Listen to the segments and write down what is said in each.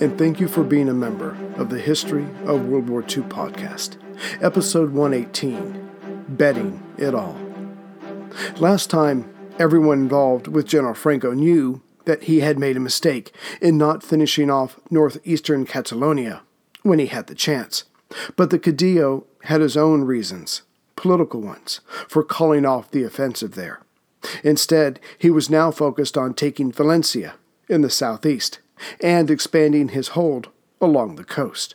and thank you for being a member of the History of World War II podcast, episode 118 Betting It All. Last time, everyone involved with General Franco knew that he had made a mistake in not finishing off northeastern Catalonia when he had the chance. But the Caudillo had his own reasons, political ones, for calling off the offensive there. Instead, he was now focused on taking Valencia in the southeast and expanding his hold along the coast.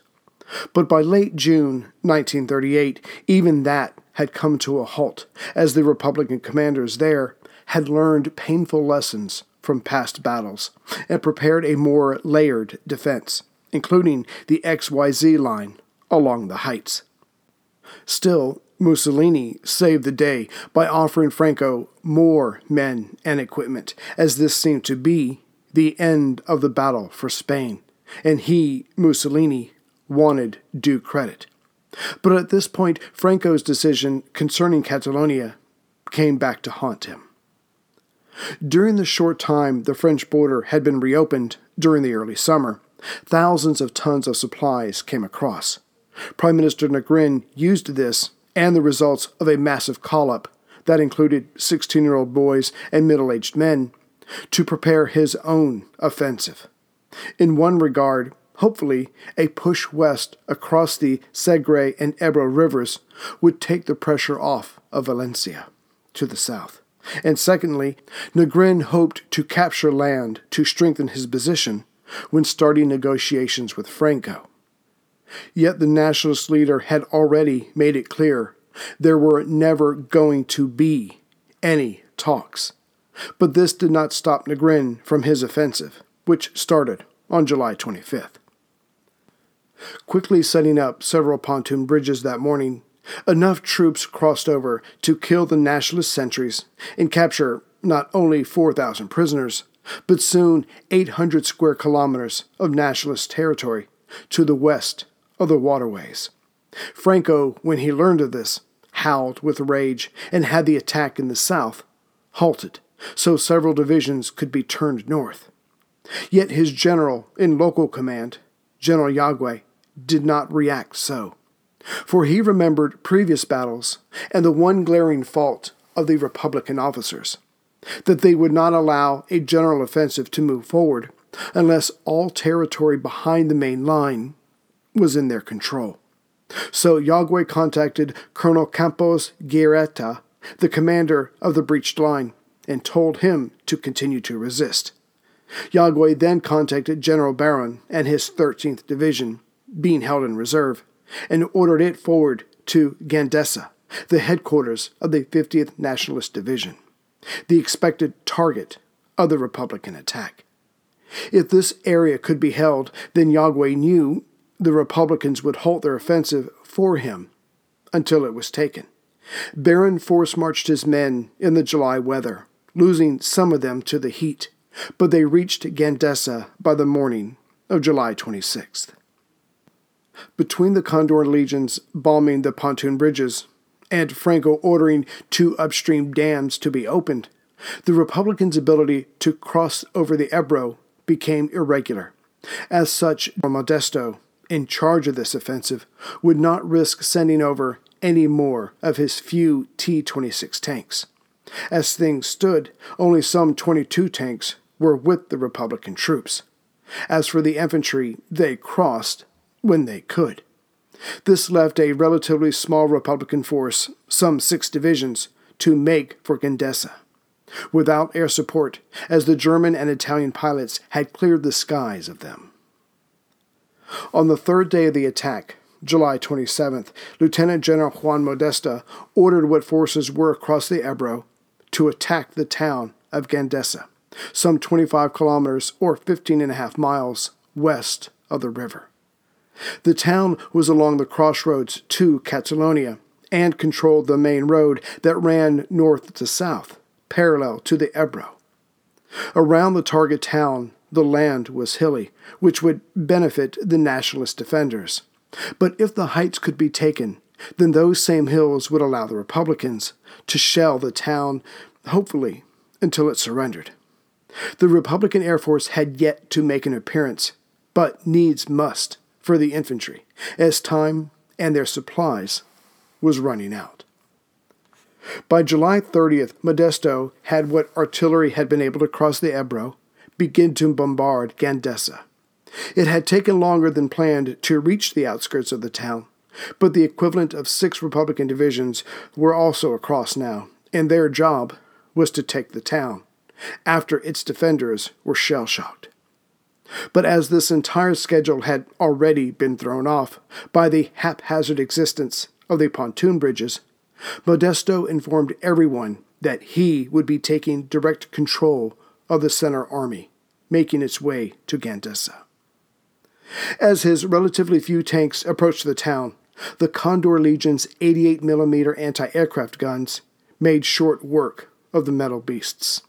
But by late June 1938, even that had come to a halt, as the Republican commanders there had learned painful lessons from past battles and prepared a more layered defense, including the XYZ line along the heights. Still, Mussolini saved the day by offering Franco more men and equipment, as this seemed to be the end of the battle for Spain, and he, Mussolini, wanted due credit. But at this point, Franco's decision concerning Catalonia came back to haunt him. During the short time the French border had been reopened during the early summer, thousands of tons of supplies came across. Prime Minister Negrin used this and the results of a massive call up that included 16 year old boys and middle aged men to prepare his own offensive. In one regard, hopefully, a push west across the Segre and Ebro rivers would take the pressure off of Valencia to the south. And secondly, Negrin hoped to capture land to strengthen his position when starting negotiations with Franco. Yet the nationalist leader had already made it clear there were never going to be any talks. But this did not stop Negrin from his offensive, which started on July 25th. Quickly setting up several pontoon bridges that morning, enough troops crossed over to kill the nationalist sentries and capture not only 4,000 prisoners, but soon 800 square kilometers of nationalist territory to the west of the waterways. Franco, when he learned of this, howled with rage and had the attack in the south halted so several divisions could be turned north. Yet his general in local command, General Yagüe, did not react so, for he remembered previous battles and the one glaring fault of the Republican officers that they would not allow a general offensive to move forward unless all territory behind the main line was in their control. So Yagüe contacted Colonel Campos Guereta, the commander of the breached line, and told him to continue to resist. Yagüe then contacted General Barrón and his 13th Division, being held in reserve, and ordered it forward to Gandesa, the headquarters of the 50th Nationalist Division, the expected target of the Republican attack. If this area could be held, then Yagüe knew the Republicans would halt their offensive for him until it was taken. Barrón force marched his men in the July weather, losing some of them to the heat, but they reached Gandesa by the morning of July 26th. Between the Condor legions bombing the pontoon bridges and Franco ordering two upstream dams to be opened, the Republicans' ability to cross over the Ebro became irregular. As such, Modesto, in charge of this offensive, would not risk sending over any more of his few T 26 tanks. As things stood, only some 22 tanks were with the Republican troops. As for the infantry, they crossed when they could. This left a relatively small Republican force, some six divisions, to make for Gandesa, without air support, as the German and Italian pilots had cleared the skies of them. On the third day of the attack, July 27th, Lieutenant General Juan Modesto ordered what forces were across the Ebro to attack the town of Gandesa, some 25 kilometers or 15 and a half miles west of the river. The town was along the crossroads to Catalonia and controlled the main road that ran north to south, parallel to the Ebro. Around the target town, the land was hilly, which would benefit the nationalist defenders. But if the heights could be taken, then those same hills would allow the Republicans to shell the town, hopefully, until it surrendered. The Republican Air Force had yet to make an appearance, but needs must for the infantry, as time and their supplies was running out. By July 30th, Modesto had what artillery had been able to cross the Ebro begin to bombard Gandesa. It had taken longer than planned to reach the outskirts of the town, but the equivalent of six Republican divisions were also across now, and their job was to take the town, after its defenders were shell shocked. But as this entire schedule had already been thrown off by the haphazard existence of the pontoon bridges, Modesto informed everyone that he would be taking direct control of the Center Army, making its way to Gandesa. As his relatively few tanks approached the town, the Condor Legion's 88 mm anti aircraft guns made short work of the metal beasts.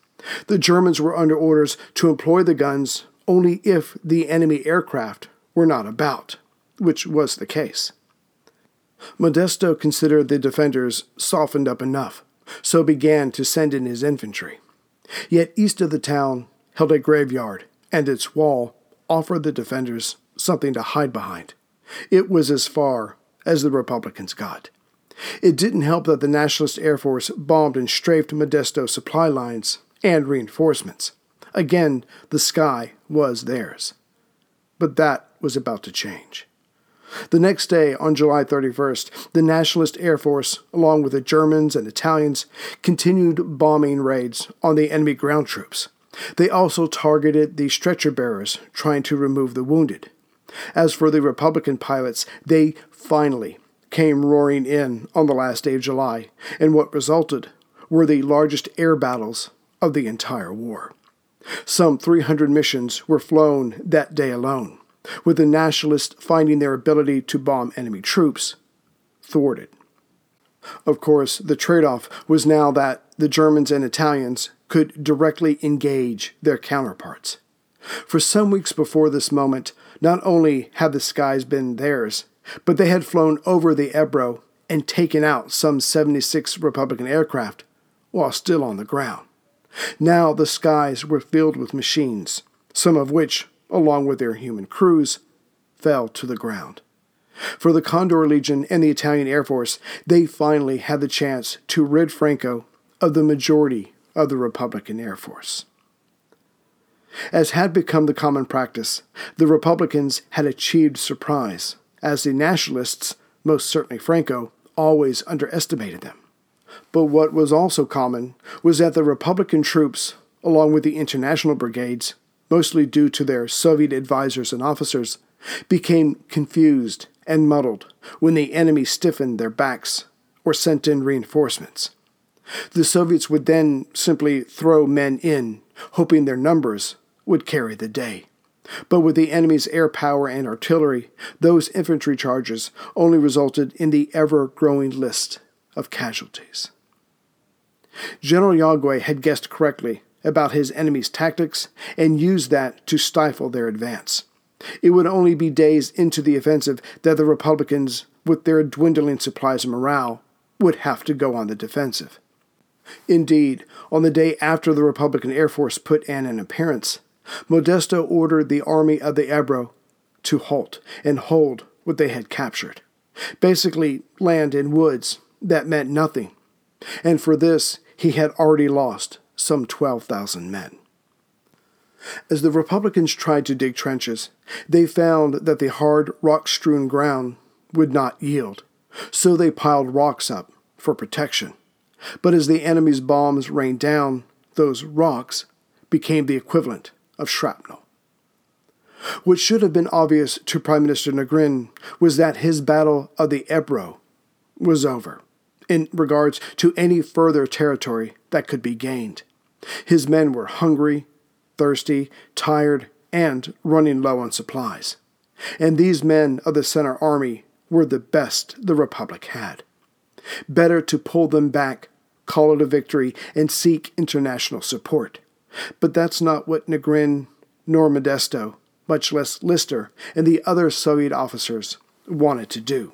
The Germans were under orders to employ the guns only if the enemy aircraft were not about, which was the case. Modesto considered the defenders softened up enough, so began to send in his infantry. Yet east of the town held a graveyard, and its wall offered the defenders something to hide behind. It was as far as the Republicans got. It didn't help that the Nationalist Air Force bombed and strafed Modesto supply lines and reinforcements. Again, the sky was theirs. But that was about to change. The next day, on July 31st, the Nationalist Air Force, along with the Germans and Italians, continued bombing raids on the enemy ground troops. They also targeted the stretcher bearers trying to remove the wounded. As for the Republican pilots, they finally came roaring in on the last day of July, and what resulted were the largest air battles of the entire war. Some 300 missions were flown that day alone, with the nationalists finding their ability to bomb enemy troops thwarted. Of course, the trade off was now that the Germans and Italians could directly engage their counterparts. For some weeks before this moment, not only had the skies been theirs, but they had flown over the Ebro and taken out some 76 Republican aircraft while still on the ground. Now the skies were filled with machines, some of which, along with their human crews, fell to the ground. For the Condor Legion and the Italian Air Force, they finally had the chance to rid Franco of the majority of the Republican Air Force. As had become the common practice, the Republicans had achieved surprise, as the Nationalists, most certainly Franco, always underestimated them. But what was also common was that the Republican troops, along with the international brigades, mostly due to their Soviet advisors and officers, became confused and muddled when the enemy stiffened their backs or sent in reinforcements. The Soviets would then simply throw men in, hoping their numbers would carry the day. But with the enemy's air power and artillery, those infantry charges only resulted in the ever growing list of casualties. General Yagüe had guessed correctly about his enemy's tactics and used that to stifle their advance. It would only be days into the offensive that the Republicans, with their dwindling supplies and morale, would have to go on the defensive. Indeed, on the day after the Republican Air Force put in an appearance, Modesto ordered the Army of the Ebro to halt and hold what they had captured. Basically, land and woods that meant nothing. And for this, he had already lost some 12,000 men. As the Republicans tried to dig trenches, they found that the hard, rock strewn ground would not yield, so they piled rocks up for protection. But as the enemy's bombs rained down, those rocks became the equivalent of shrapnel. What should have been obvious to Prime Minister Negrin was that his battle of the Ebro was over in regards to any further territory that could be gained. His men were hungry, thirsty, tired, and running low on supplies. And these men of the Center Army were the best the Republic had. Better to pull them back, call it a victory, and seek international support. But that's not what Negrin nor Modesto, much less Lister and the other Soviet officers, wanted to do.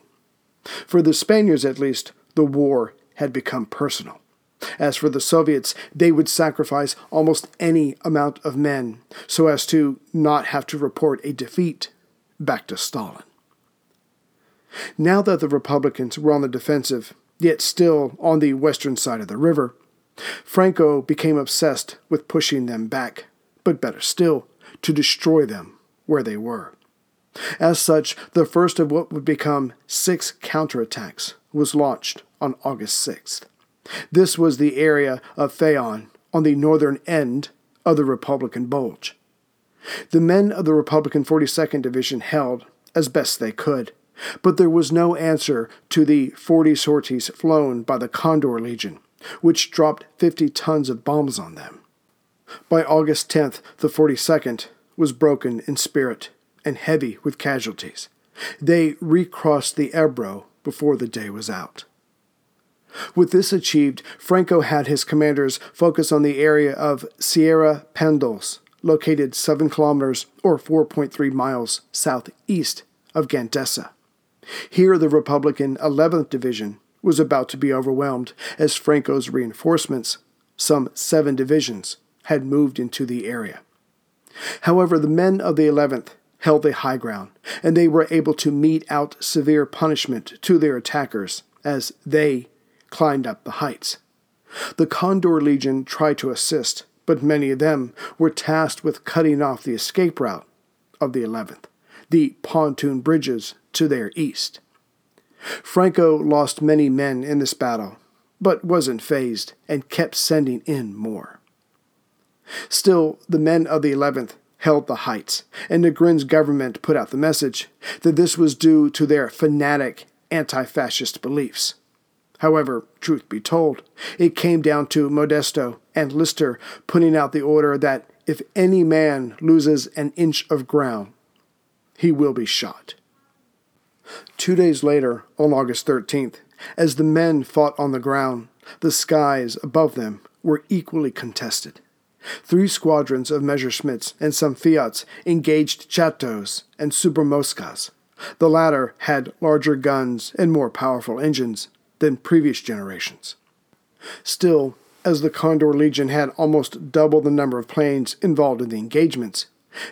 For the Spaniards, at least, the war had become personal. As for the Soviets, they would sacrifice almost any amount of men so as to not have to report a defeat back to Stalin. Now that the Republicans were on the defensive, yet still on the western side of the river, Franco became obsessed with pushing them back, but better still, to destroy them where they were. As such, the first of what would become six counterattacks was launched on August 6th. This was the area of Fayon on the northern end of the Republican Bulge. The men of the Republican 42nd Division held as best they could, but there was no answer to the 40 sorties flown by the Condor Legion, which dropped 50 tons of bombs on them. By August 10th, the 42nd was broken in spirit and heavy with casualties. They recrossed the Ebro before the day was out. With this achieved, Franco had his commanders focus on the area of Sierra Pendos, located 7 kilometers or 4.3 miles southeast of Gandesa. Here, the Republican 11th Division was about to be overwhelmed as Franco's reinforcements, some seven divisions, had moved into the area. However, the men of the 11th held the high ground, and they were able to mete out severe punishment to their attackers as they climbed up the heights. The Condor Legion tried to assist, but many of them were tasked with cutting off the escape route of the 11th, the pontoon bridges to their east. Franco lost many men in this battle, but wasn't phased and kept sending in more. Still, the men of the 11th held the heights, and Negrin's government put out the message that this was due to their fanatic anti fascist beliefs. However, truth be told, it came down to Modesto and Lister putting out the order that if any man loses an inch of ground, he will be shot. Two days later, on August 13th, as the men fought on the ground, the skies above them were equally contested. Three squadrons of Messerschmitts and some Fiats engaged Chatos and Supermoscas. The latter had larger guns and more powerful engines than previous generations. Still, as the Condor Legion had almost double the number of planes involved in the engagements,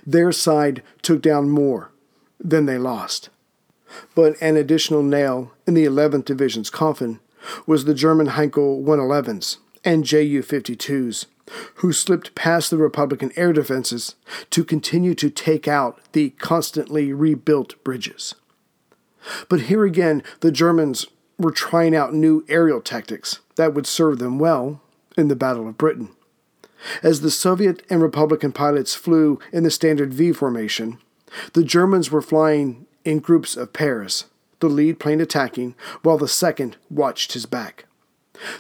their side took down more than they lost. But an additional nail in the 11th Division's coffin was the German Heinkel 111s and Ju 52s who slipped past the Republican air defenses to continue to take out the constantly rebuilt bridges. But here again, the Germans were trying out new aerial tactics that would serve them well in the Battle of Britain. As the Soviet and Republican pilots flew in the standard V formation, the Germans were flying in groups of pairs, the lead plane attacking while the second watched his back.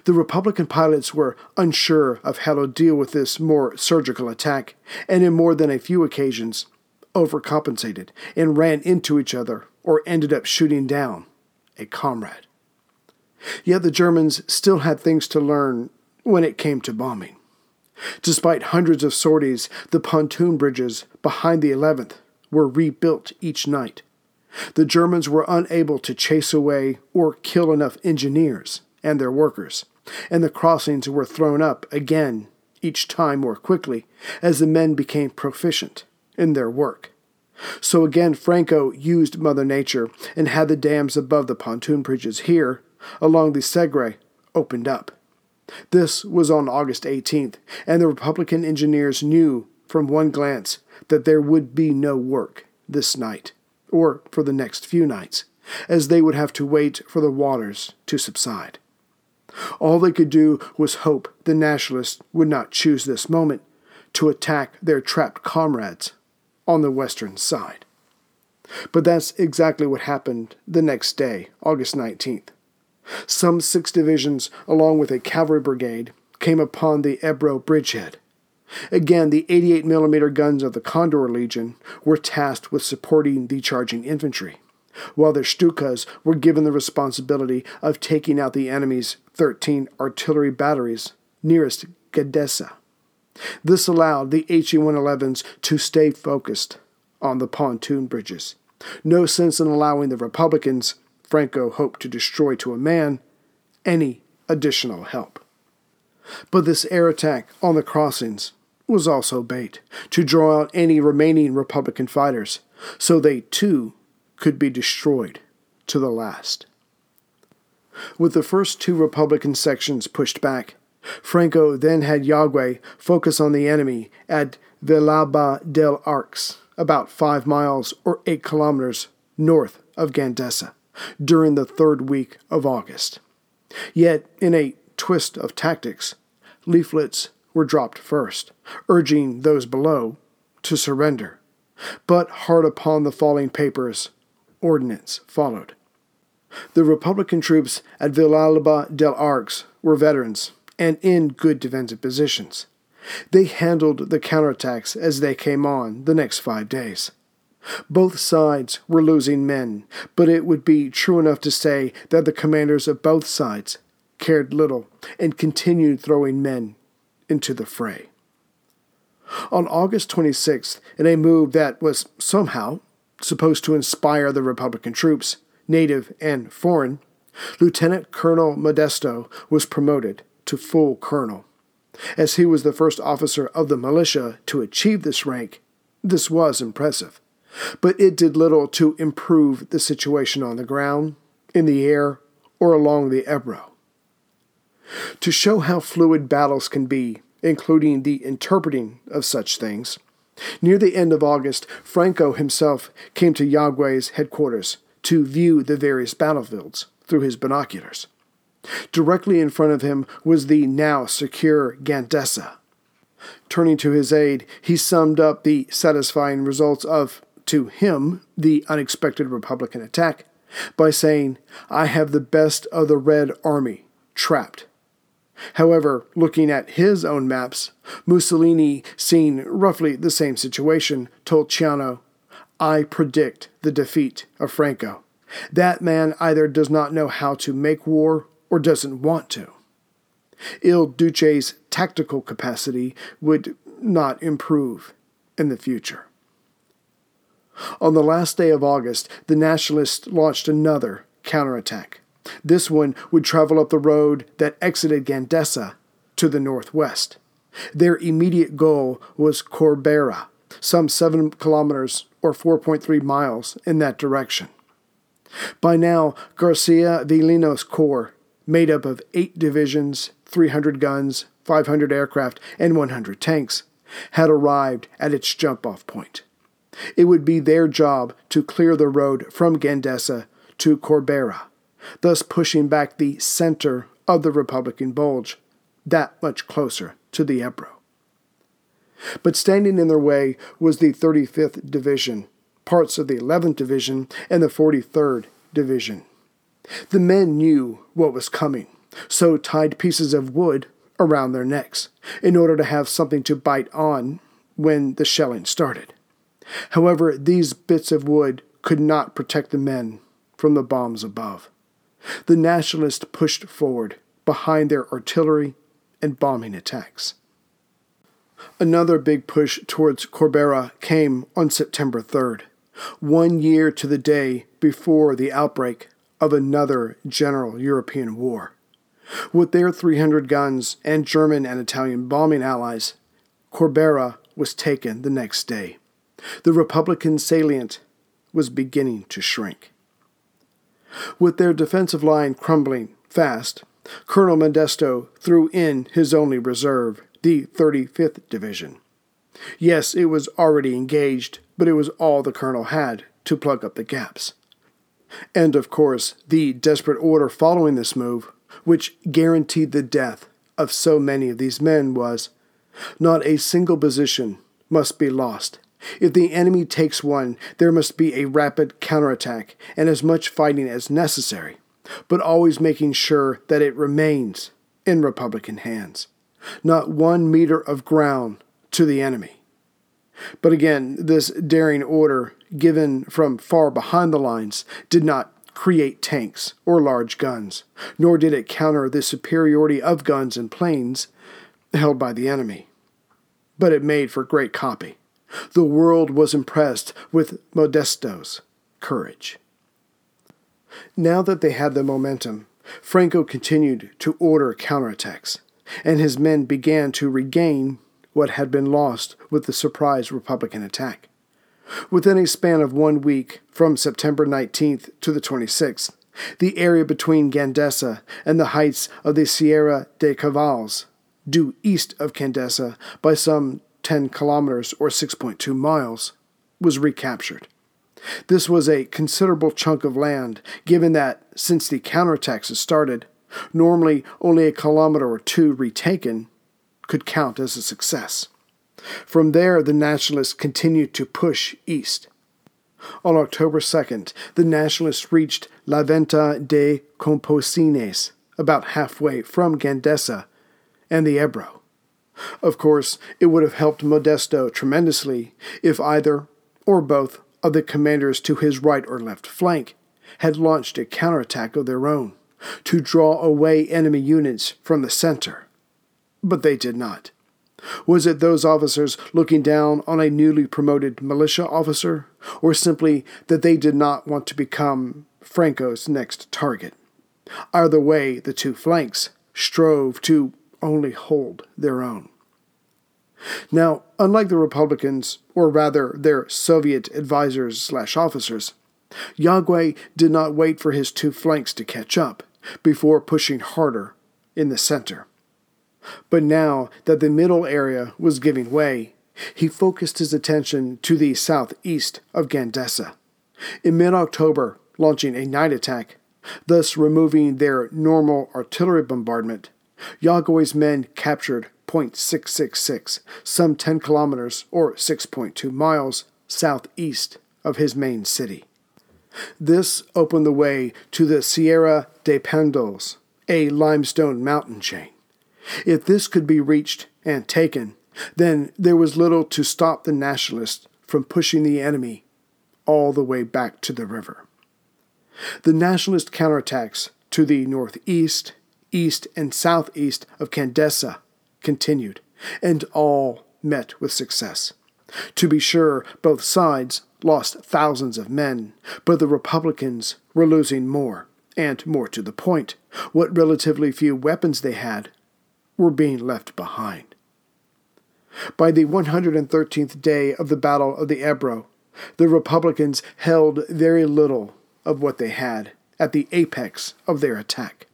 The Republican pilots were unsure of how to deal with this more surgical attack, and in more than a few occasions, overcompensated and ran into each other or ended up shooting down a comrade. Yet the Germans still had things to learn when it came to bombing. Despite hundreds of sorties, the pontoon bridges behind the 11th were rebuilt each night. The Germans were unable to chase away or kill enough engineers and their workers, and the crossings were thrown up again, each time more quickly, as the men became proficient in their work. So again, Franco used Mother Nature and had the dams above the pontoon bridges here, along the Segre, opened up. This was on August 18th, and the Republican engineers knew from one glance that there would be no work this night, or for the next few nights, as they would have to wait for the waters to subside. All they could do was hope the nationalists would not choose this moment to attack their trapped comrades on the western side. But that's exactly what happened the next day, August 19th. Some six divisions, along with a cavalry brigade, came upon the Ebro bridgehead. Again, the 88 millimeter guns of the Condor Legion were tasked with supporting the charging infantry while their Stukas were given the responsibility of taking out the enemy's 13 artillery batteries nearest Gandesa. This allowed the HE 111s to stay focused on the pontoon bridges. No sense in allowing the Republicans, Franco hoped to destroy to a man, any additional help. But this air attack on the crossings was also bait to draw out any remaining Republican fighters, so they too could be destroyed to the last. With the first two Republican sections pushed back, Franco then had Yagué focus on the enemy at Villalba del Arx, about five miles or eight kilometers north of Gandesa, during the third week of August. Yet, in a twist of tactics, leaflets were dropped first, urging those below to surrender. But hard upon the falling papers, ordnance followed. The Republican troops at Villalba del Arx were veterans and in good defensive positions. They handled the counterattacks as they came on the next five days. Both sides were losing men, but it would be true enough to say that the commanders of both sides cared little and continued throwing men into the fray. On August 26th, in a move that was somehow supposed to inspire the Republican troops, native and foreign, Lieutenant Colonel Modesto was promoted to full colonel. As he was the first officer of the militia to achieve this rank, this was impressive. But it did little to improve the situation on the ground, in the air, or along the Ebro. To show how fluid battles can be, including the interpreting of such things, near the end of August, Franco himself came to Yagué's headquarters to view the various battlefields through his binoculars. Directly in front of him was the now secure Gandesa. Turning to his aide, he summed up the satisfying results of, to him, the unexpected Republican attack by saying, I have the best of the Red Army trapped. However, looking at his own maps, Mussolini, seeing roughly the same situation, told Ciano, I predict the defeat of Franco. That man either does not know how to make war or doesn't want to. Il Duce's tactical capacity would not improve in the future. On the last day of August, the Nationalists launched another counterattack. This one would travel up the road that exited Gandesa to the northwest. Their immediate goal was Corbera, some seven kilometers or 4.3 miles in that direction. By now, Garcia Valiño's corps made up of eight divisions, 300 guns, 500 aircraft, and 100 tanks, had arrived at its jump off point. It would be their job to clear the road from Gandesa to Corbera, thus pushing back the center of the Republican bulge that much closer to the Ebro. But standing in their way was the 35th Division, parts of the 11th Division, and the 43rd Division. The men knew what was coming, so tied pieces of wood around their necks in order to have something to bite on when the shelling started. However, these bits of wood could not protect the men from the bombs above. The Nationalists pushed forward behind their artillery and bombing attacks. Another big push towards Corbera came on September 3rd, one year to the day before the outbreak of another general European war. With their 300 guns and German and Italian bombing allies, Corbera was taken the next day. The Republican salient was beginning to shrink. With their defensive line crumbling fast, Colonel Modesto threw in his only reserve, the 35th Division. Yes, it was already engaged, but it was all the colonel had to plug up the gaps. And of course, the desperate order following this move, which guaranteed the death of so many of these men, was not a single position must be lost. If the enemy takes one, there must be a rapid counterattack and as much fighting as necessary, but always making sure that it remains in Republican hands. Not one meter of ground to the enemy. But again, this daring order, given from far behind the lines, did not create tanks or large guns, nor did it counter the superiority of guns and planes held by the enemy. But it made for great copy. The world was impressed with Modesto's courage. Now that they had the momentum, Franco continued to order counterattacks. and his men began to regain what had been lost with the surprise Republican attack. Within a span of one week, from September 19th to the 26th, the area between Gandesa and the heights of the Sierra de Cavales, due east of Gandesa by some 10 kilometers or 6.2 miles, was recaptured. This was a considerable chunk of land, given that, since the counterattacks had started, normally only a kilometer or two retaken could count as a success. From there, the Nationalists continued to push east. On October 2nd, the Nationalists reached La Venta de Camposines, about halfway from Gandesa and the Ebro. Of course, it would have helped Modesto tremendously if either or both of the commanders to his right or left flank had launched a counterattack of their own to draw away enemy units from the center. But they did not. Was it those officers looking down on a newly promoted militia officer, or simply that they did not want to become Franco's next target? Either way, the two flanks strove to only hold their own. Now, unlike the Republicans, or rather their Soviet advisors slash officers, Yagué did not wait for his two flanks to catch up before pushing harder in the center. But now that the middle area was giving way, he focused his attention to the southeast of Gandesa. In mid October, launching a night attack, thus removing their normal artillery bombardment, Yagué's men captured Point 666, some 10 kilometers or 6.2 miles southeast of his main city. This opened the way to the Sierra de Pendos, a limestone mountain chain. If this could be reached and taken, then there was little to stop the nationalists from pushing the enemy all the way back to the river. The nationalist counterattacks to the northeast, east, and southeast of Gandesa continued, and all met with success. To be sure, both sides lost thousands of men, but the Republicans were losing more, and more to the point, what relatively few weapons they had were being left behind. By the 113th day of the Battle of the Ebro, the Republicans held very little of what they had at the apex of their attack.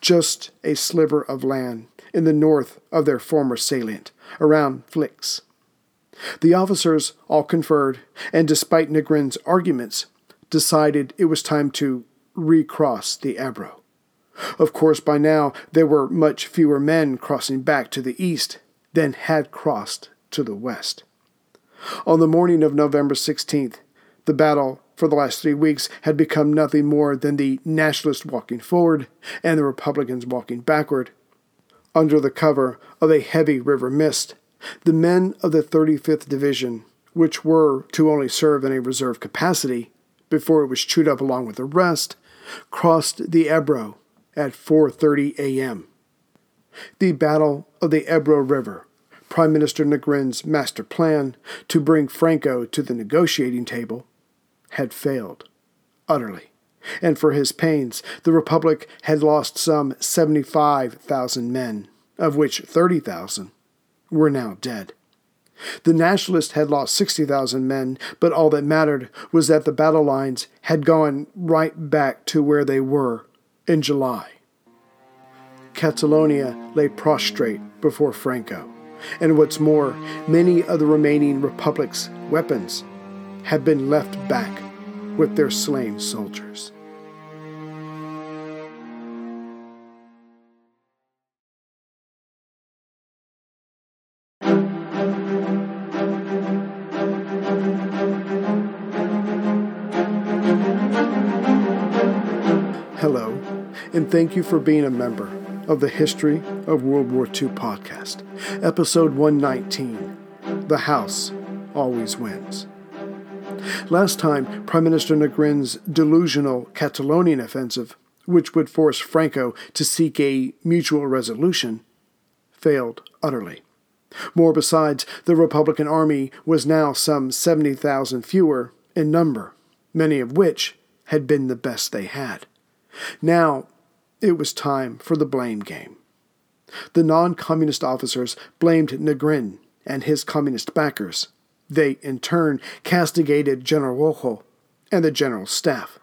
Just a sliver of land in the north of their former salient, around Flix. The officers all conferred, and despite Negrin's arguments, decided it was time to recross the Ebro. Of course, by now there were much fewer men crossing back to the east than had crossed to the west. On the morning of November 16th, the battle for the last three weeks had become nothing more than the Nationalists walking forward and the Republicans walking backward. Under the cover of a heavy river mist, the men of the 35th Division, which were to only serve in a reserve capacity before it was chewed up along with the rest, crossed the Ebro at 4:30 a.m. The Battle of the Ebro River, Prime Minister Negrin's master plan to bring Franco to the negotiating table, had failed utterly. And for his pains, the Republic had lost some 75,000 men, of which 30,000 were now dead. The Nationalists had lost 60,000 men, but all that mattered was that the battle lines had gone right back to where they were in July. Catalonia lay prostrate before Franco, and what's more, many of the remaining Republic's weapons had been left back with their slain soldiers. Hello, and thank you for being a member of the History of World War II podcast, episode 119 The House Always Wins. Last time, Prime Minister Negrin's delusional Catalonian offensive, which would force Franco to seek a mutual resolution, failed utterly. More besides, the Republican Army was now some 70,000 fewer in number, many of which had been the best they had. Now, it was time for the blame game. The non communist officers blamed Negrin and his communist backers. They, in turn, castigated General Rojo and the general staff.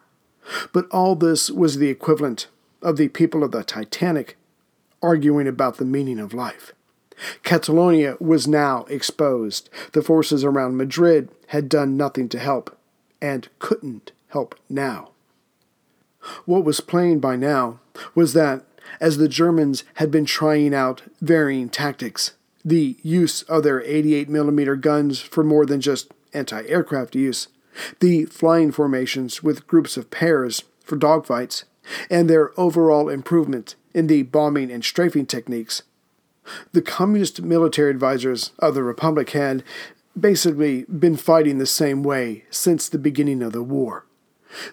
But all this was the equivalent of the people of the Titanic arguing about the meaning of life. Catalonia was now exposed. The forces around Madrid had done nothing to help, and couldn't help now. What was plain by now was that, as the Germans had been trying out varying tactics, the use of their 88mm guns for more than just anti aircraft use, the flying formations with groups of pairs for dogfights, and their overall improvement in the bombing and strafing techniques. The communist military advisors of the Republic had basically been fighting the same way since the beginning of the war.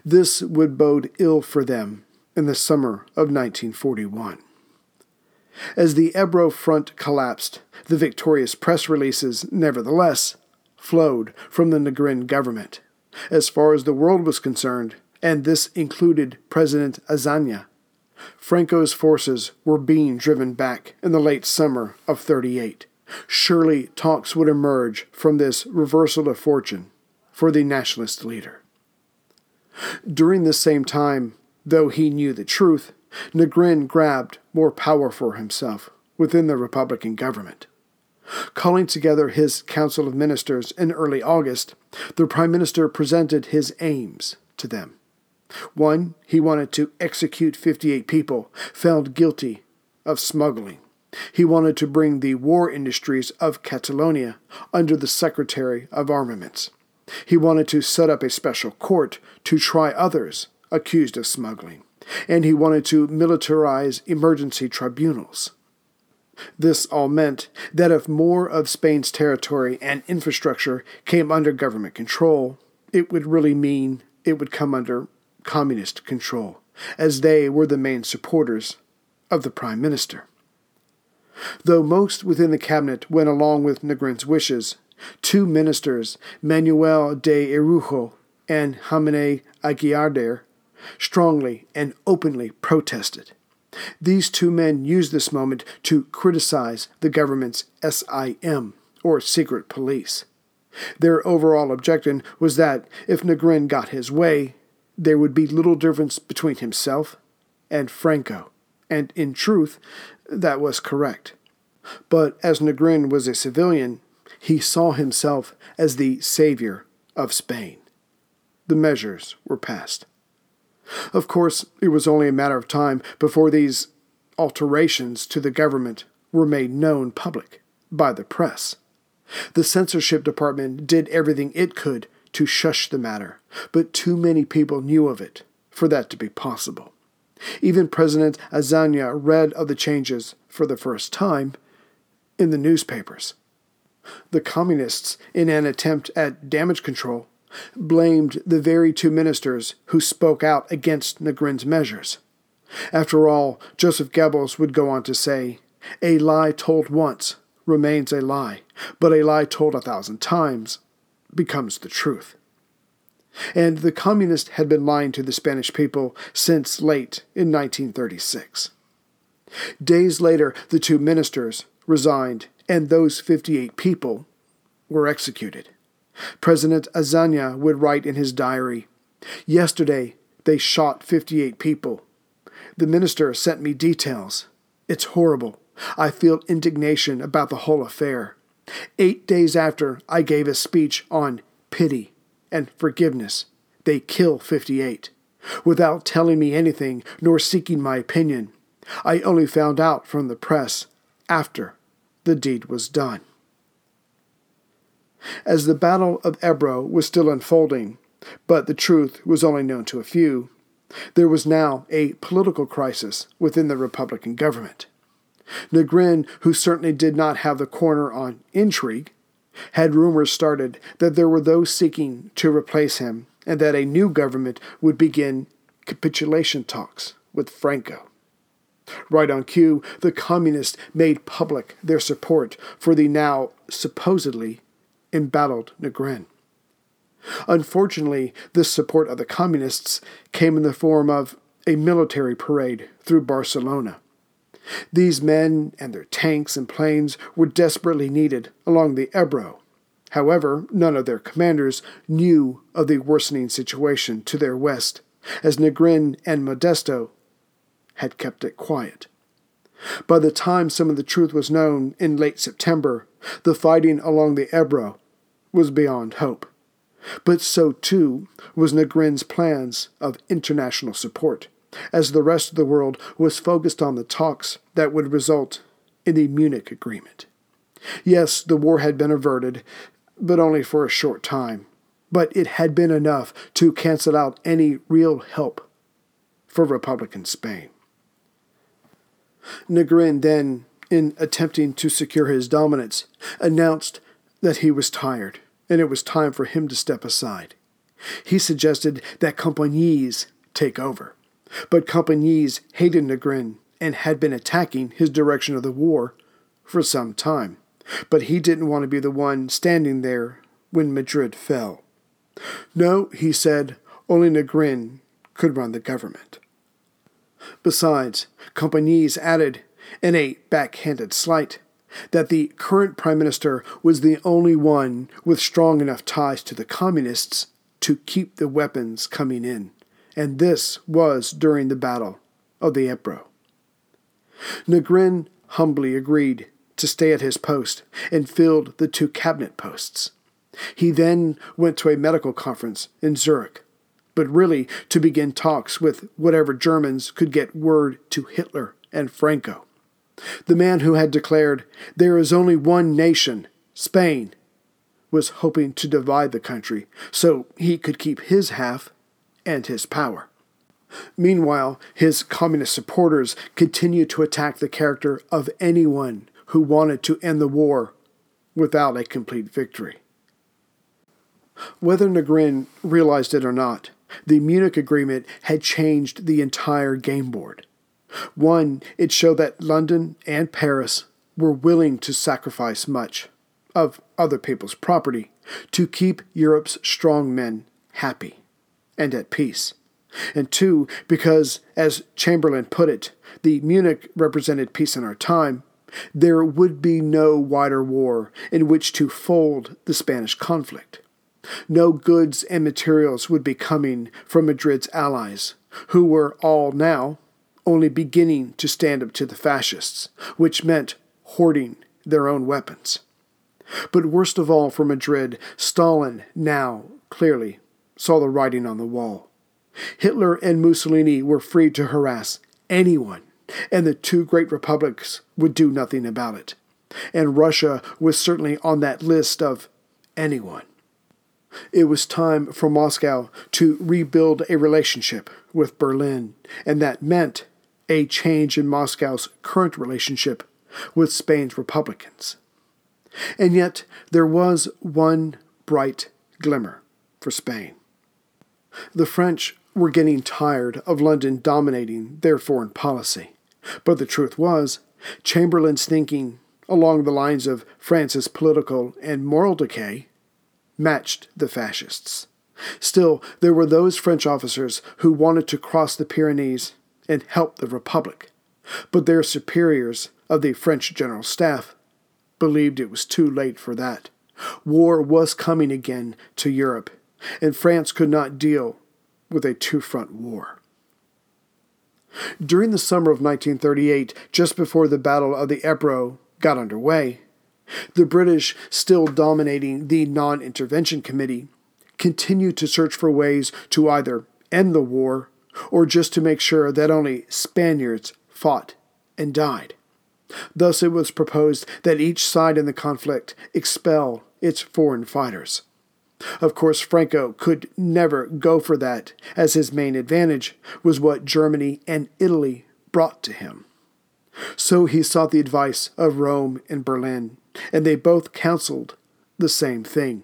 This would bode ill for them in the summer of 1941. As the Ebro front collapsed, the victorious press releases, nevertheless, flowed from the Negrin government. As far as the world was concerned, and this included President Azaña, Franco's forces were being driven back in the late summer of 38. Surely talks would emerge from this reversal of fortune for the nationalist leader. During the same time, though he knew the truth, Negrin grabbed more power for himself within the Republican government. Calling together his Council of Ministers in early August, the Prime Minister presented his aims to them. One, he wanted to execute 58 people found guilty of smuggling. He wanted to bring the war industries of Catalonia under the Secretary of Armaments. He wanted to set up a special court to try others accused of smuggling, and he wanted to militarize emergency tribunals. This all meant that if more of Spain's territory and infrastructure came under government control, it would really mean it would come under communist control, as they were the main supporters of the Prime Minister. Though most within the cabinet went along with Negrin's wishes, two ministers, Manuel de Irujo and Jaime Aguirre, strongly and openly protested. These two men used this moment to criticize the government's SIM, or secret police. Their overall objection was that if Negrin got his way, there would be little difference between himself and Franco, and in truth, that was correct. But as Negrin was a civilian, he saw himself as the savior of Spain. The measures were passed. Of course, it was only a matter of time before these alterations to the government were made known public by the press. The censorship department did everything it could to shush the matter, but too many people knew of it for that to be possible. Even President Azaña read of the changes for the first time in the newspapers. The communists, in an attempt at damage control, blamed the very two ministers who spoke out against Negrin's measures. After all, Joseph Goebbels would go on to say, A lie told once remains a lie, but a lie told a thousand times becomes the truth. And the communists had been lying to the Spanish people since late in 1936. Days later, the two ministers resigned, and those 58 people were executed. President Azaña would write in his diary Yesterday, they shot 58 people. The minister sent me details. It's horrible. I feel indignation about the whole affair. Eight days after I gave a speech on pity and forgiveness, they kill 58. Without telling me anything nor seeking my opinion, I only found out from the press after the deed was done. As the Battle of Ebro was still unfolding, but the truth was only known to a few, there was now a political crisis within the Republican government. Negrin, who certainly did not have the corner on intrigue, had rumors started that there were those seeking to replace him and that a new government would begin capitulation talks with Franco. Right on cue, the communists made public their support for the now supposedly embattled Negrin. Unfortunately, this support of the communists came in the form of a military parade through Barcelona. These men and their tanks and planes were desperately needed along the Ebro. However, none of their commanders knew of the worsening situation to their west, as Negrin and Modesto had kept it quiet. By the time some of the truth was known in late September, the fighting along the Ebro was beyond hope. But so too was Negrin's plans of international support as the rest of the world was focused on the talks that would result in the Munich Agreement. Yes, the war had been averted, but only for a short time. But it had been enough to cancel out any real help for Republican Spain. Negrin then, in attempting to secure his dominance, announced that he was tired and it was time for him to step aside. He suggested that Companys take over. But Companys hated Negrin and had been attacking his direction of the war for some time. But he didn't want to be the one standing there when Madrid fell. No, he said, only Negrin could run the government. Besides, Companys added, in a backhanded slight, that the current prime minister was the only one with strong enough ties to the communists to keep the weapons coming in and this was during the Battle of the Ebro. Negrin humbly agreed to stay at his post and filled the two cabinet posts. He then went to a medical conference in Zurich, but really to begin talks with whatever Germans could get word to Hitler and Franco. The man who had declared, There is only one nation, Spain, was hoping to divide the country so he could keep his half and his power. Meanwhile, his communist supporters continued to attack the character of anyone who wanted to end the war without a complete victory. Whether Negrin realized it or not, the Munich Agreement had changed the entire game board. One, it showed that London and Paris were willing to sacrifice much of other people's property to keep Europe's strong men happy and at peace. And two, because, as Chamberlain put it, the Munich represented peace in our time, there would be no wider war in which to fold the Spanish conflict. No goods and materials would be coming from Madrid's allies, who were all now only beginning to stand up to the fascists, which meant hoarding their own weapons. But worst of all for Madrid, Stalin now clearly saw the writing on the wall. Hitler and Mussolini were free to harass anyone, and the two great republics would do nothing about it. And Russia was certainly on that list of anyone. It was time for Moscow to rebuild a relationship with Berlin, and that meant a change in Moscow's current relationship with Spain's Republicans. And yet, there was one bright glimmer for Spain. The French were getting tired of London dominating their foreign policy. But the truth was, Chamberlain's thinking along the lines of France's political and moral decay matched the fascists. Still, there were those French officers who wanted to cross the Pyrenees and help the Republic, but their superiors of the French General Staff believed it was too late for that. War was coming again to Europe, and France could not deal with a two front war. During the summer of 1938, just before the Battle of the Ebro got underway, the British, still dominating the Non Intervention Committee, continued to search for ways to either end the war or just to make sure that only Spaniards fought and died. Thus, it was proposed that each side in the conflict expel its foreign fighters. Of course, Franco could never go for that, as his main advantage was what Germany and Italy brought to him. So he sought the advice of Rome and Berlin, and they both counseled the same thing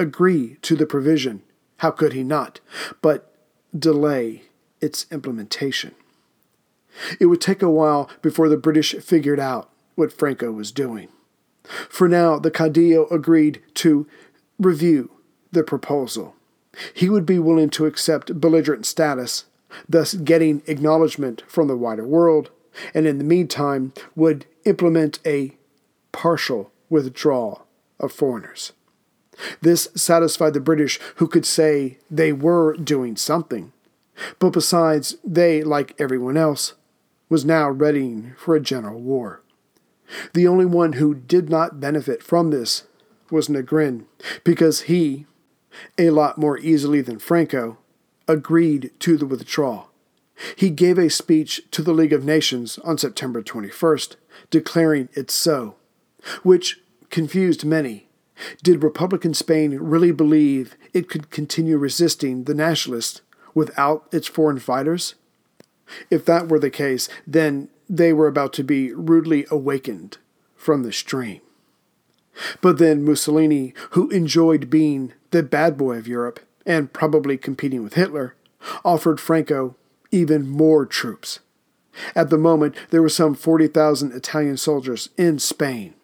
agree to the provision. How could he not? But delay its implementation. It would take a while before the British figured out what Franco was doing. For now, the Caudillo agreed to review the proposal. He would be willing to accept belligerent status, thus getting acknowledgement from the wider world and in the meantime would implement a partial withdrawal of foreigners. This satisfied the British, who could say they were doing something. But besides, they, like everyone else, was now readying for a general war. The only one who did not benefit from this was Negrin, because he, a lot more easily than Franco, agreed to the withdrawal. He gave a speech to the League of Nations on September 21st, declaring it so, which confused many. Did Republican Spain really believe it could continue resisting the nationalists without its foreign fighters? If that were the case, then they were about to be rudely awakened from the dream. But then Mussolini, who enjoyed being the bad boy of Europe and probably competing with Hitler, offered Franco even more troops. At the moment, there were some 40,000 Italian soldiers in Spain.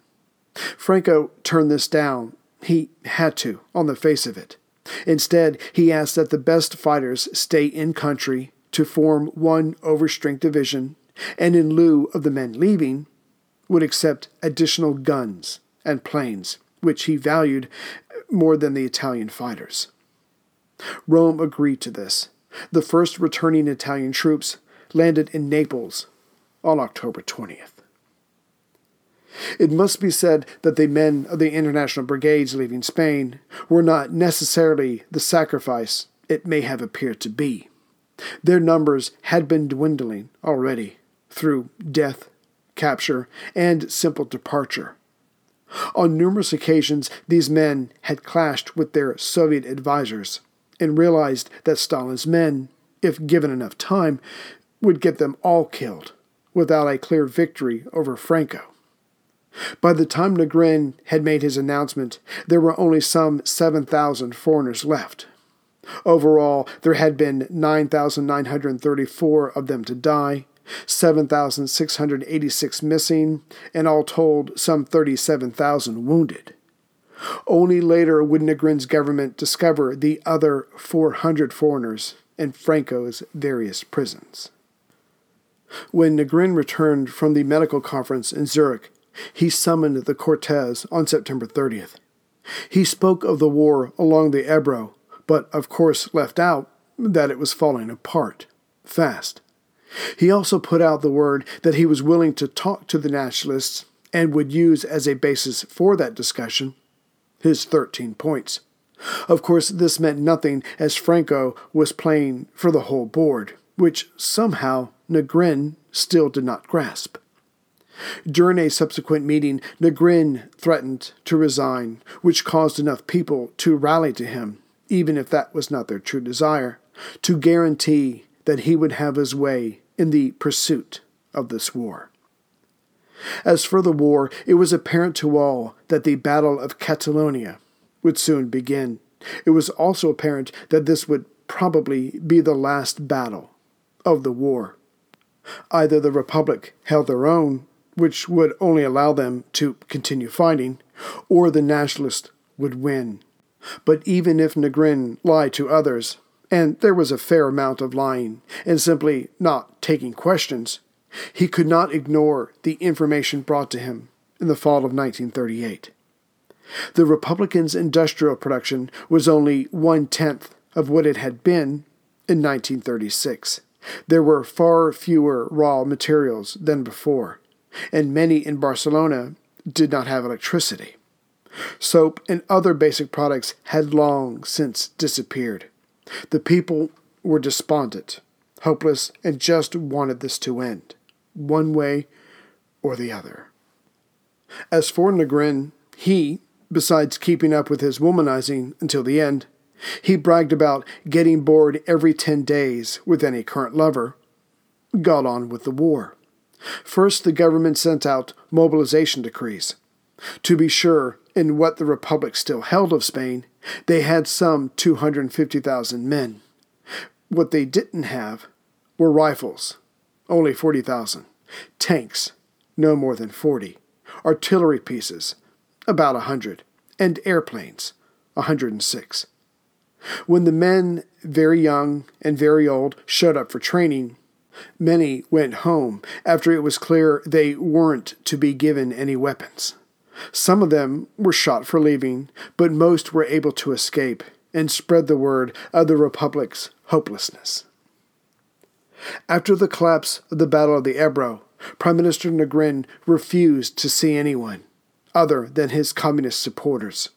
Franco turned this down. He had to, on the face of it. Instead, he asked that the best fighters stay in country to form one overstrength division, and in lieu of the men leaving, would accept additional guns and planes, which he valued more than the Italian fighters. Rome agreed to this. The first returning Italian troops landed in Naples on October 20th. It must be said that the men of the international brigades leaving Spain were not necessarily the sacrifice it may have appeared to be. Their numbers had been dwindling already through death, capture, and simple departure. On numerous occasions, these men had clashed with their Soviet advisers and realized that Stalin's men, if given enough time, would get them all killed without a clear victory over Franco. By the time Negrin had made his announcement, there were only some 7,000 foreigners left. Overall, there had been 9,934 of them to die, 7,686 missing, and all told, some 37,000 wounded. Only later would Negrin's government discover the other 400 foreigners in Franco's various prisons. When Negrin returned from the medical conference in Zurich, he summoned the Cortes on September 30th. He spoke of the war along the Ebro, but of course left out that it was falling apart fast. He also put out the word that he was willing to talk to the nationalists and would use as a basis for that discussion his 13 points. Of course, this meant nothing as Franco was playing for the whole board, which somehow Negrin still did not grasp. During a subsequent meeting, Negrin threatened to resign, which caused enough people to rally to him, even if that was not their true desire, to guarantee that he would have his way in the pursuit of this war. As for the war, it was apparent to all that the Battle of Catalonia would soon begin. It was also apparent that this would probably be the last battle of the war. Either the Republic held their own, which would only allow them to continue fighting, or the Nationalists would win. But even if Negrin lied to others, and there was a fair amount of lying and simply not taking questions, he could not ignore the information brought to him in the fall of 1938. The Republicans' industrial production was only one tenth of what it had been in 1936. There were far fewer raw materials than before, and many in Barcelona did not have electricity. Soap and other basic products had long since disappeared. The people were despondent, hopeless, and just wanted this to end one way or the other. As for Negrin, he, besides keeping up with his womanizing until the end, he bragged about getting bored every ten days with any current lover, got on with the war. First, the government sent out mobilization decrees. To be sure, in what the Republic still held of Spain, they had some 250,000 men. What they didn't have were rifles, only 40,000. Tanks, no more than 40. Artillery pieces, about a 100. And airplanes, a 106. When the men, very young and very old, showed up for training, Many went home after it was clear they weren't to be given any weapons. Some of them were shot for leaving, but most were able to escape and spread the word of the Republic's hopelessness. After the collapse of the Battle of the Ebro, Prime Minister Negrin refused to see anyone other than his communist supporters.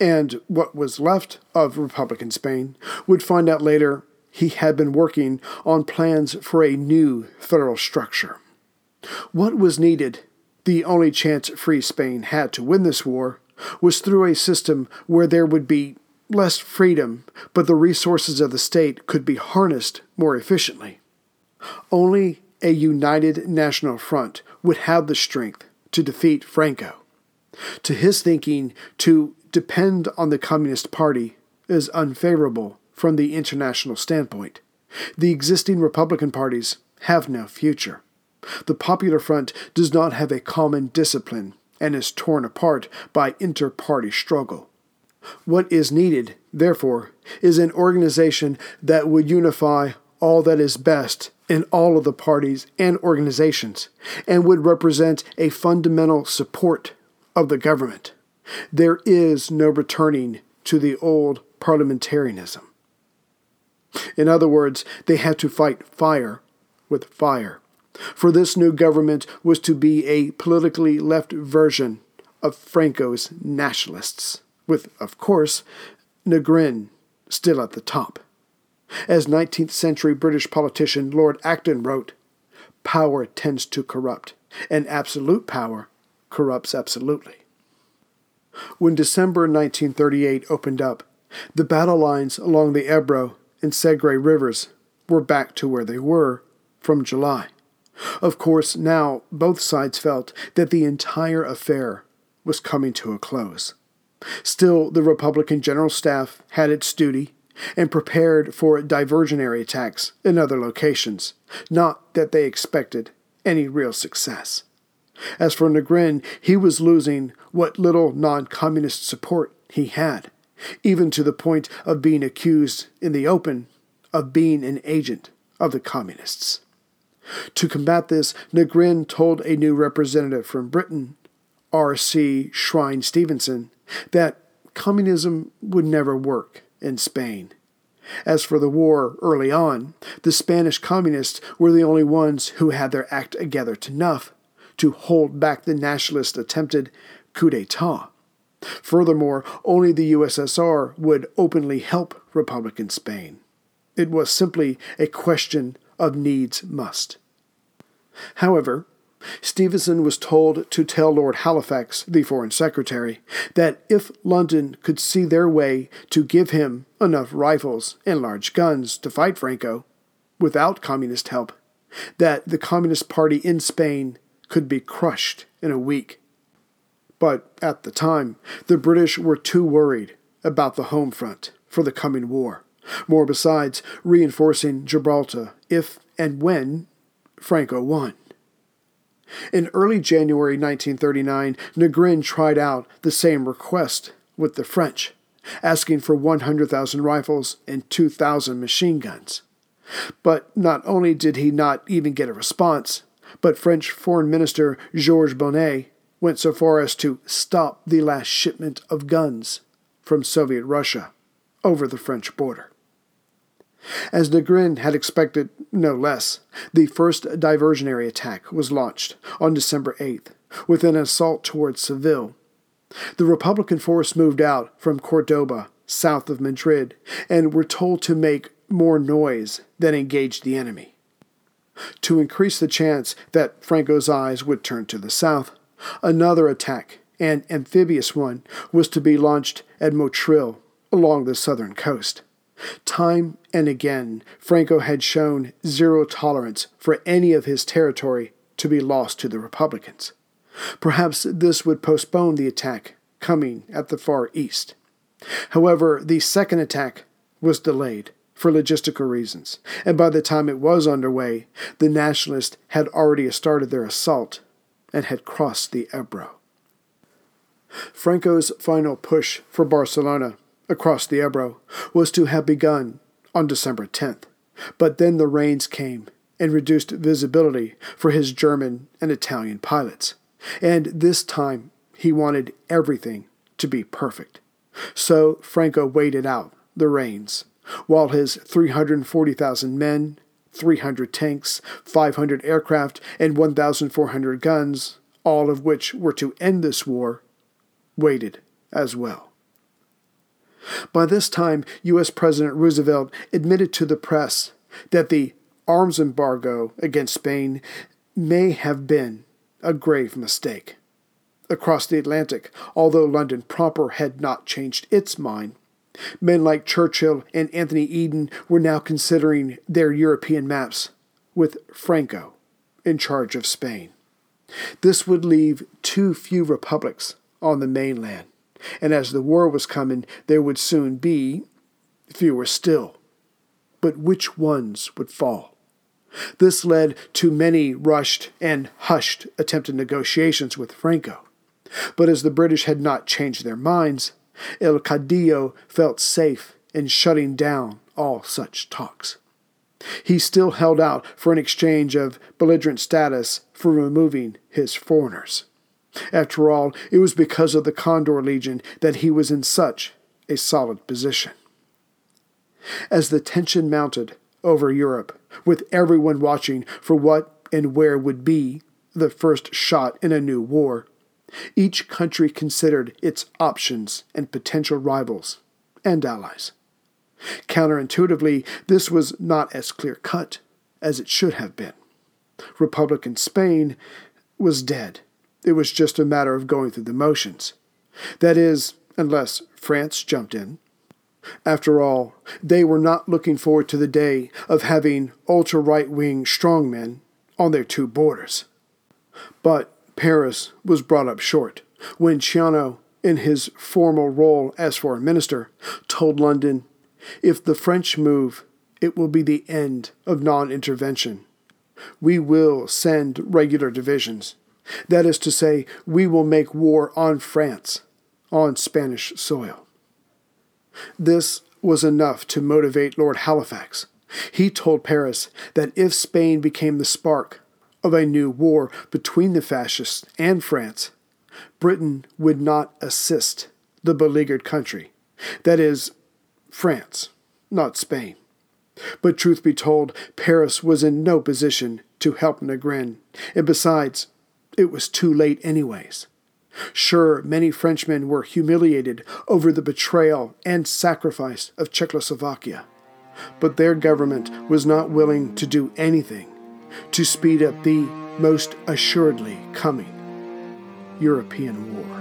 And what was left of Republican Spain would find out later he had been working on plans for a new federal structure. What was needed, the only chance Free Spain had to win this war, was through a system where there would be less freedom, but the resources of the state could be harnessed more efficiently. Only a united national front would have the strength to defeat Franco. To his thinking, to depend on the Communist Party is unfavorable from the international standpoint. The existing Republican parties have no future. The Popular Front does not have a common discipline and is torn apart by inter party struggle. What is needed, therefore, is an organization that would unify all that is best in all of the parties and organizations and would represent a fundamental support of the government. There is no returning to the old parliamentarianism. In other words, they had to fight fire with fire. For this new government was to be a politically left version of Franco's nationalists, with, of course, Negrin still at the top. As 19th century British politician Lord Acton wrote, power tends to corrupt, and absolute power corrupts absolutely. When December 1938 opened up, the battle lines along the Ebro and Segre rivers were back to where they were from July. Of course, now both sides felt that the entire affair was coming to a close. Still, the Republican General Staff had its duty and prepared for diversionary attacks in other locations, not that they expected any real success. As for Negrin, he was losing what little non communist support he had, even to the point of being accused in the open of being an agent of the communists. To combat this, Negrin told a new representative from Britain, R.C. Skrine Stevenson, that communism would never work in Spain. As for the war early on, the Spanish communists were the only ones who had their act together enough to hold back the nationalist attempted coup d'etat. Furthermore, only the USSR would openly help Republican Spain. It was simply a question of needs must. However, Stevenson was told to tell Lord Halifax, the Foreign Secretary, that if London could see their way to give him enough rifles and large guns to fight Franco, without communist help, that the Communist Party in Spain could be crushed in a week. But at the time, the British were too worried about the home front for the coming war, more besides reinforcing Gibraltar if and when Franco won. In early January 1939, Negrin tried out the same request with the French, asking for 100,000 rifles and 2,000 machine guns. But not only did he not even get a response, but French Foreign Minister Georges Bonnet went so far as to stop the last shipment of guns from Soviet Russia over the French border. As Negrin had expected no less, the first diversionary attack was launched on December 8th with an assault towards Seville. The Republican force moved out from Cordoba, south of Madrid, and were told to make more noise than engage the enemy. To increase the chance that Franco's eyes would turn to the south, another attack, an amphibious one, was to be launched at Motril along the southern coast. Time and again, Franco had shown zero tolerance for any of his territory to be lost to the Republicans. Perhaps this would postpone the attack coming at the far east. However, the second attack was delayed for logistical reasons, and by the time it was underway, the Nationalists had already started their assault and had crossed the Ebro. Franco's final push for Barcelona across the Ebro was to have begun on December 10th, but then the rains came and reduced visibility for his German and Italian pilots. And this time, he wanted everything to be perfect. So Franco waited out the rains, while his 340,000 men, 300 tanks, 500 aircraft, and 1,400 guns, all of which were to end this war, waited as well. By this time, U.S. President Roosevelt admitted to the press that the arms embargo against Spain may have been a grave mistake. Across the Atlantic, although London proper had not changed its mind, men like Churchill and Anthony Eden were now considering their European maps with Franco in charge of Spain. This would leave too few republics on the mainland, and as the war was coming, there would soon be fewer still. But which ones would fall? This led to many rushed and hushed attempted negotiations with Franco. But as the British had not changed their minds, El Caudillo felt safe in shutting down all such talks. He still held out for an exchange of belligerent status for removing his foreigners. After all, it was because of the Condor Legion that he was in such a solid position. As the tension mounted over Europe, with everyone watching for what and where would be the first shot in a new war, each country considered its options and potential rivals and allies. Counterintuitively, this was not as clear cut as it should have been. Republican Spain was dead. It was just a matter of going through the motions. That is, unless France jumped in. After all, they were not looking forward to the day of having ultra right wing strongmen on their two borders. But Paris was brought up short when Ciano, in his formal role as foreign minister, told London, If the French move, it will be the end of non intervention. We will send regular divisions. That is to say, we will make war on France, on Spanish soil. This was enough to motivate Lord Halifax. He told Paris that if Spain became the spark of a new war between the fascists and France, Britain would not assist the beleaguered country. That is, France, not Spain. But truth be told, Paris was in no position to help Negrin, and besides, it was too late anyways. Sure, many Frenchmen were humiliated over the betrayal and sacrifice of Czechoslovakia, but their government was not willing to do anything to speed up the most assuredly coming European war.